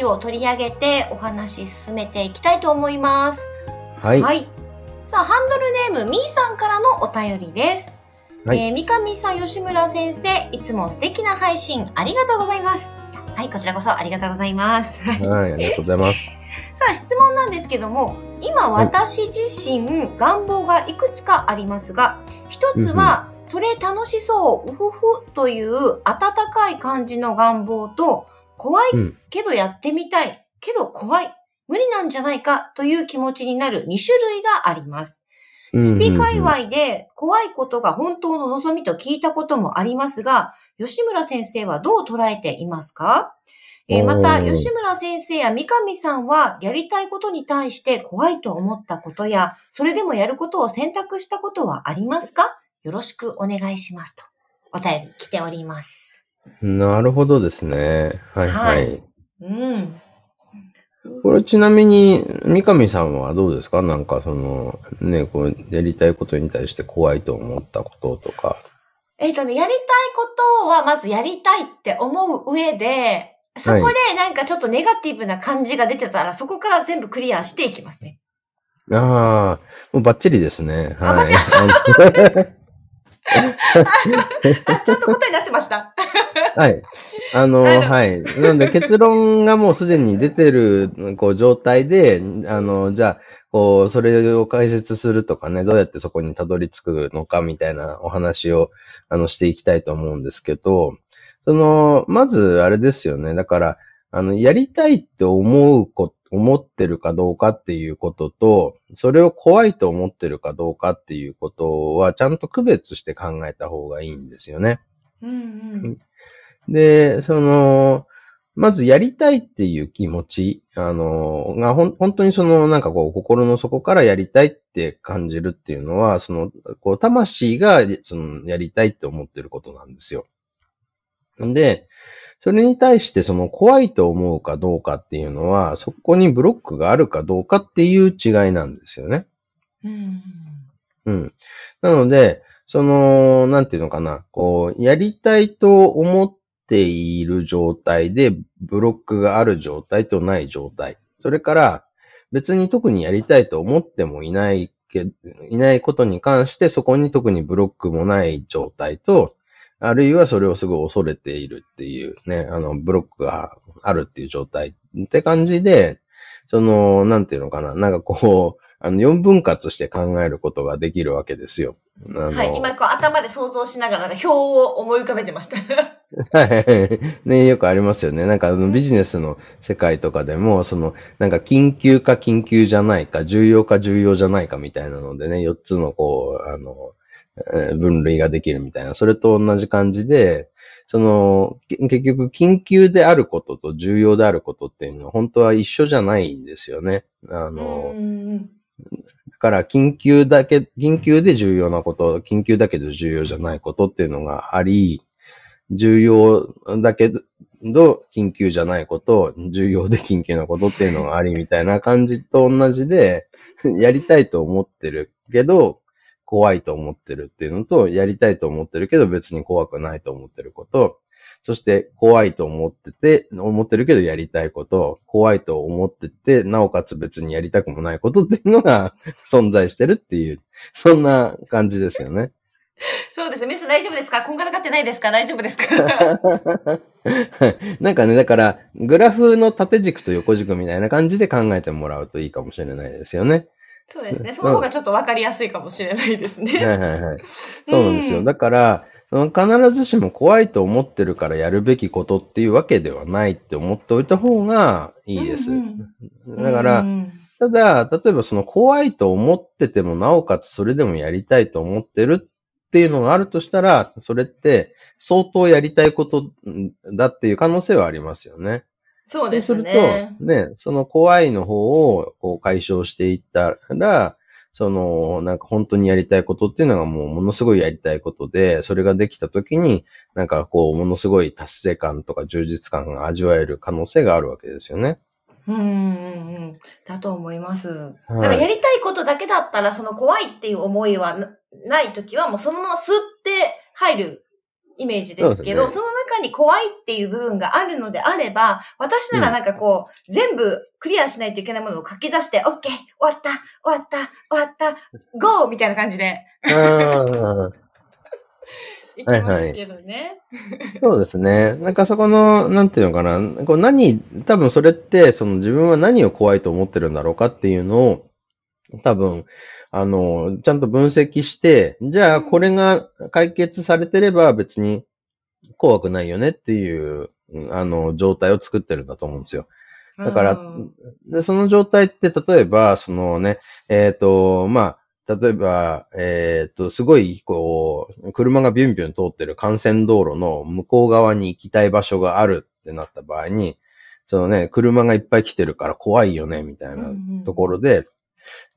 はいさあ今日はメッセージを取り上げてお話し進めていきたいと思いますはい。はい。さあ、ハンドルネーム、みーさんからのお便りです。はいえー三上さん、吉村先生、いつも素敵な配信ありがとうございます。はい、こちらこそありがとうございます。はいはい、ありがとうございます。さあ、質問なんですけども、今はい私自身、願望がいくつかありますが、一つは、それ楽しそう、うふふという温かい感じの願望と、怖いうん。けどやってみたい、けど怖い、無理なんじゃないかという気持ちになる2種類があります。スピ界隈で怖いことが本当の望みと聞いたこともありますが、吉村先生はどう捉えていますか？えーまた、吉村先生や三上さんはやりたいことに対して怖いと思ったことや、それでもやることを選択したことはありますか？よろしくお願いしますと。お便り来ております。なるほどですね。はいは。はいいうん。これちなみに、三上さんはどうですか？なんかその、ね、こう、やりたいことに対して怖いと思ったこととか。えっ、とね、やりたいことはまずやりたいって思う上で、そこでなんかちょっとネガティブな感じが出てたら、そこから全部クリアしていきますね。ああ、もうバッチリですね。あはい。あ、ちゃんと答えになってました。はい。あの、あのはい。なので結論がもうすでに出てる、こう、状態で、あの、じゃあ、こう、それを解説するとかね、どうやってそこにたどり着くのかみたいなお話を、あの、していきたいと思うんですけど、その、まず、あれですよね。だから、あの、やりたいって思うこ、思ってるかどうかっていうことと、それを怖いと思ってるかどうかっていうことは、ちゃんと区別して考えた方がいいんですよね。うんうん。で、その、まずやりたいっていう気持ち、あの、がほん本当にその、なんかこう、心の底からやりたいって感じるっていうのは、その、こう、魂が、その、やりたいって思ってることなんですよ。で、それに対してその怖いと思うかどうかっていうのは、そこにブロックがあるかどうかっていう違いなんですよね。うん。うん。なので、その、なんていうのかな、こう、やりたいと思っている状態で、ブロックがある状態とない状態。それから、別に特にやりたいと思ってもいないけ、いないことに関して、そこに特にブロックもない状態と、あるいはそれをすごい恐れているっていうね、あの、ブロックがあるっていう状態って感じで、その、なんていうのかな、なんかこう、あの、4分割して考えることができるわけですよ。はい。今、こう、頭で想像しながら、表を思い浮かべてました。はい。ね、よくありますよね。なんかあのビジネスの世界とかでも、その、なんか緊急か緊急じゃないか、重要か重要じゃないかみたいなのでね、4つのこう、あの、えー分類ができるみたいな。それと同じ感じで、その、結局緊急であることと重要であることっていうのは本当は一緒じゃないんですよね。あの、だから、緊急だけ、緊急で重要なこと、緊急だけど重要じゃないことっていうのがあり、重要だけど、緊急じゃないこと、重要で緊急なことっていうのがありみたいな感じと同じで、やりたいと思ってるけど、怖いと思ってるっていうのと、やりたいと思ってるけど別に怖くないと思ってること、そして怖いと思ってて、思ってるけどやりたいこと、怖いと思ってて、なおかつ別にやりたくもないことっていうのが 存在してるっていう、そんな感じですよね。そうですね。メス大丈夫ですか？こんがらがってないですか？大丈夫ですか？なんかね、だから、グラフの縦軸と横軸みたいな感じで考えてもらうといいかもしれないですよね。そうですね。その方がちょっとわかりやすいかもしれないですね。はいはいはい。そうなんですよ。うんだから、必ずしも怖いと思ってるからやるべきことっていうわけではないって思っておいた方がいいです。うんだから、うんただ、例えばその怖いと思ってても、なおかつそれでもやりたいと思ってるっていうのがあるとしたら、それって相当やりたいことだっていう可能性はありますよね。そうですそうね。すると、ね、その怖いの方をこう解消していったら、その、なんか本当にやりたいことっていうのがもうものすごいやりたいことで、それができた時に、なんかこう、ものすごい達成感とか充実感が味わえる可能性があるわけですよね。うんうんうん。だと思います。はいだからやりたいことだけだったら、その怖いっていう思いはなないときは、もうそのまま吸って入るイメージですけど、その中に怖いっていう部分があるのであれば、私ならなんかこう、全部クリアしないといけないものを書き出して、オッケー終わった終わった終わったゴーみたいな感じで。ああ、いきますけどね。そうですね。なんかそこの、なんていうのかな、こう何、多分それって、その自分は何を怖いと思ってるんだろうかっていうのを、多分、あの、ちゃんと分析して、じゃあこれが解決されてれば別に怖くないよねっていう、うんあの、状態を作ってるんだと思うんですよ。だからうんで、その状態って、例えば、そのね、えっ、と、まあ、例えば、えっ、と、すごい、こう、車がビュンビュン通ってる幹線道路の向こう側に行きたい場所があるってなった場合に、そのね、車がいっぱい来てるから怖いよね、みたいなところで、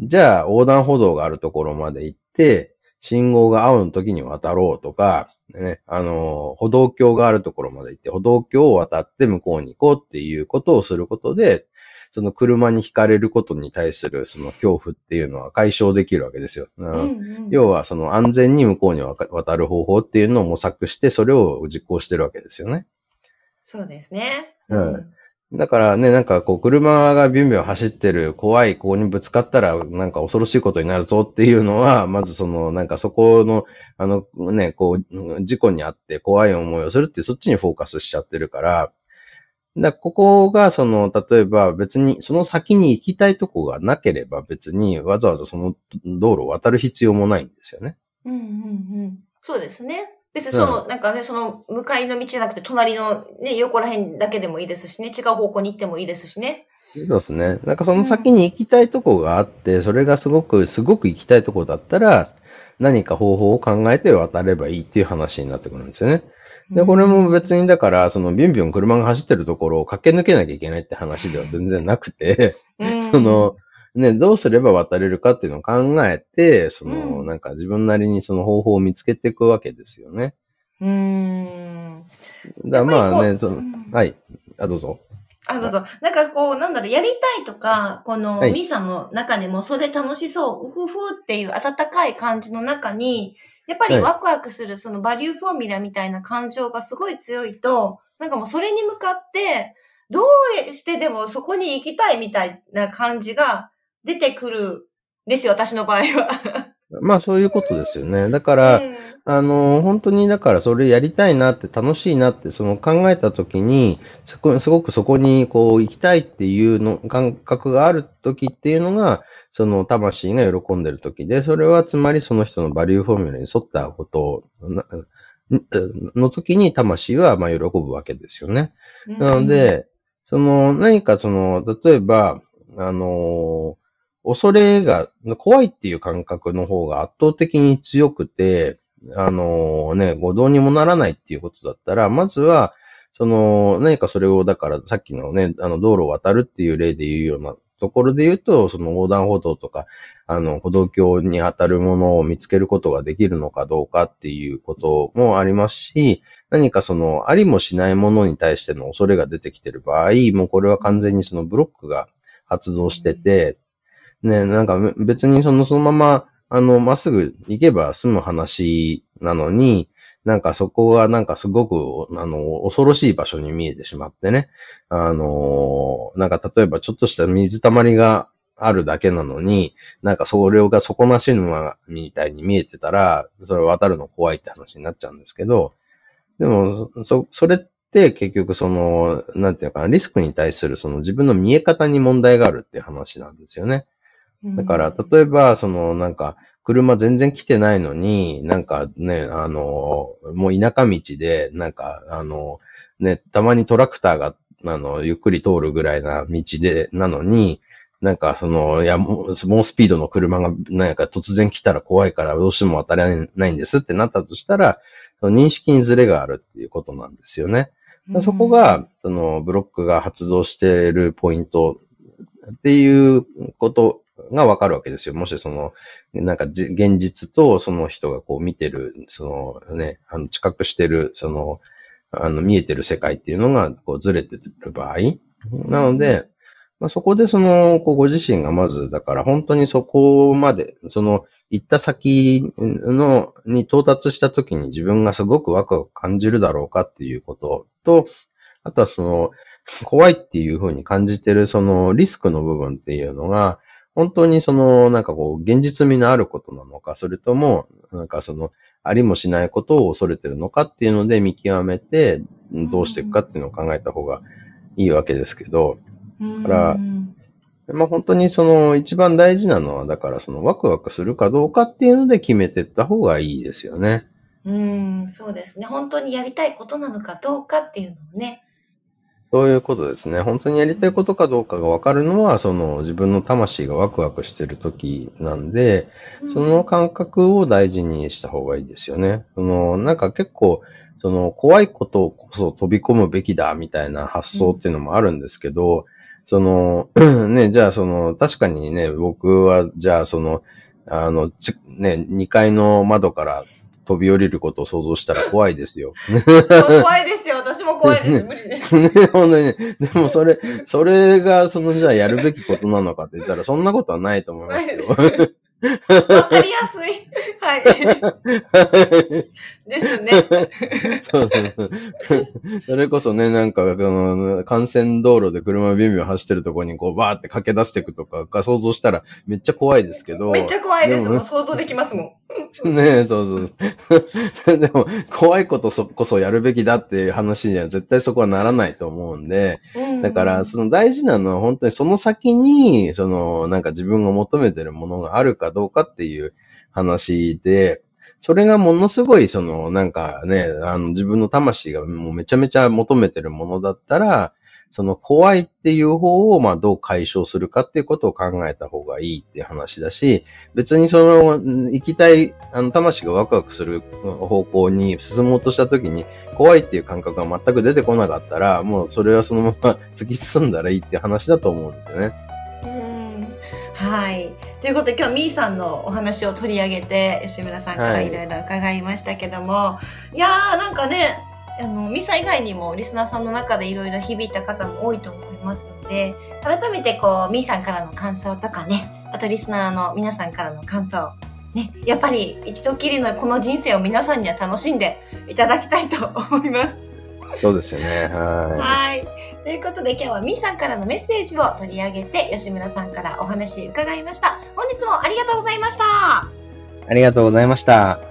じゃあ横断歩道があるところまで行って、信号が青の時に渡ろうとか、ね、あの、歩道橋があるところまで行って、歩道橋を渡って向こうに行こうっていうことをすることで、その車に惹かれることに対するその恐怖っていうのは解消できるわけですよ。うんうんうん要はその安全に向こうに渡る方法っていうのを模索して、それを実行してるわけですよね。そうですね。うんだからね、なんかこう、車がビュンビュン走ってる怖い、ここにぶつかったらなんか恐ろしいことになるぞっていうのは、まずその、なんかそこの、あのね、こう、事故にあって怖い思いをするってそっちにフォーカスしちゃってるから、だここがその、例えば別にその先に行きたいとこがなければ別にわざわざその道路を渡る必要もないんですよね。うんうんうん。そうですね。別にその、なんかね、その、向かいの道じゃなくて、隣のね、横ら辺だけでもいいですしね、違う方向に行ってもいいですしね。そうですね。なんかその先に行きたいとこがあって、それがすごく、すごく行きたいとこだったら、何か方法を考えて渡ればいいっていう話になってくるんですよね。で、これも別にだから、そのビュンビュン車が走ってるところを駆け抜けなきゃいけないって話では全然なくて、うん、その、ね、どうすれば渡れるかっていうのを考えて、その、うんなんか自分なりにその方法を見つけていくわけですよね。うーん。だまあね、そうのんはい。あ、どうぞ。あ、どうぞ。なんかこう、なんだろう、やりたいとか、この、はいミーさんの中でも、それ楽しそう、うふふっていう温かい感じの中に、やっぱりはいワクワクする、そのバリューフォーミュラみたいな感情がすごい強いと、なんかもうそれに向かって、どうしてでもそこに行きたいみたいな感じが出てくるんですよ、私の場合は。まあそういうことですよね。だから、うんあの、本当にだからそれやりたいなって楽しいなってその考えたときに、そこすごくそこにこう行きたいっていうの感覚があるときっていうのが、その魂が喜んでるときで、それはつまりその人のバリューフォーミュラに沿ったことの時に魂はまあ喜ぶわけですよね。なの、で、その何かその、例えば、あの、恐れが、怖いっていう感覚の方が圧倒的に強くて、あのね、ごどうにもならないっていうことだったら、まずは、その、何かそれを、だからさっきのね、あの、道路を渡るっていう例で言うようなところで言うと、その横断歩道とか、あの、歩道橋に当たるものを見つけることができるのかどうかっていうこともありますし、何かその、ありもしないものに対しての恐れが出てきてる場合、もうこれは完全にそのブロックが発動してて、ね、なんか別にその、そのまま、あの、まっすぐ行けば済む話なのに、なんかそこがなんかすごく、あの、恐ろしい場所に見えてしまってね。あの、なんか例えばちょっとした水たまりがあるだけなのに、なんかそれが底なし沼みたいに見えてたら、それ渡るの怖いって話になっちゃうんですけど、でも、そ、それって結局その、なんていうかな、リスクに対するその自分の見え方に問題があるっていう話なんですよね。だから、例えば、その、なんか、車全然来てないのに、なんかね、あの、もう田舎道で、なんか、あの、ね、たまにトラクターが、あの、ゆっくり通るぐらいな道で、なのに、なんか、その、いや、もう、猛スピードの車が、なんか突然来たら怖いから、どうしても渡れないんですってなったとしたら、その認識にズレがあるっていうことなんですよね。そこが、その、ブロックが発動しているポイントっていうことがわかるわけですよ。もしその、なんか現実とその人がこう見てる、そのね、あの、知覚してる、その、あの、見えてる世界っていうのが、こう、ずれてる場合。なので、まあ、そこでその、こうご自身がまず、だから本当にそこまで、その、行った先の、に到達した時に自分がすごくワクワク感じるだろうかっていうことと、あとはその、怖いっていうふうに感じてるそのリスクの部分っていうのが、本当にその、なんかこう、現実味のあることなのか、それとも、なんかその、ありもしないことを恐れてるのかっていうので見極めて、どうしていくかっていうのを考えた方がいいわけですけど、だから、まあ本当にその一番大事なのは、だからそのワクワクするかどうかっていうので決めていった方がいいですよね。うん、そうですね。本当にやりたいことなのかどうかっていうのをね。そういうことですね。本当にやりたいことかどうかがわかるのは、その自分の魂がワクワクしてる時なんで、その感覚を大事にした方がいいですよね。その、なんか結構、その怖いことこそ飛び込むべきだみたいな発想っていうのもあるんですけど、うん、その、ね、じゃあその、確かにね、僕は、じゃあその、あの、ね、2階の窓から飛び降りることを想像したら怖いですよ。怖いですよ。私も怖いです。無理です。ね、本当にね。でもそれ、それが、その、じゃあやるべきことなのかって言ったら、そんなことはないと思いますよ。わかりやすい。はい。ですね。そうそうそれこそね、なんか、あの、幹線道路で車ビュンビュン走ってるところにこう、バーって駆け出していくとかが想像したらめっちゃ怖いですけど。めっちゃ怖いです。もう想像できますもん。ねえ、そうそう。でも、怖いことそこそやるべきだっていう話には絶対そこはならないと思うんで、だから、その大事なのは本当にその先に、その、なんか自分が求めてるものがあるかどうかっていう話で、それがものすごい、その、なんかね、あの、自分の魂がもうめちゃめちゃ求めてるものだったら、その怖いっていう方を、まあ、どう解消するかっていうことを考えた方がいいっていう話だし、別にその、行きたい、あの、魂がワクワクする方向に進もうとしたときに、怖いっていう感覚が全く出てこなかったら、もうそれはそのまま 突き進んだらいいって話だと思うんですよね。はい。ということで今日みーさんのお話を取り上げて吉村さんからいろいろ伺いましたけども、はい、いやーなんかねあのみーさん以外にもリスナーさんの中でいろいろ響いた方も多いと思いますので改めてこうみーさんからの感想とかねあとリスナーの皆さんからの感想ね、やっぱり一度きりのこの人生を皆さんには楽しんでいただきたいと思います。そうですよね。はい。はい。ということで今日はみーさんからのメッセージを取り上げて吉村さんからお話伺いました。本日もありがとうございました。ありがとうございました。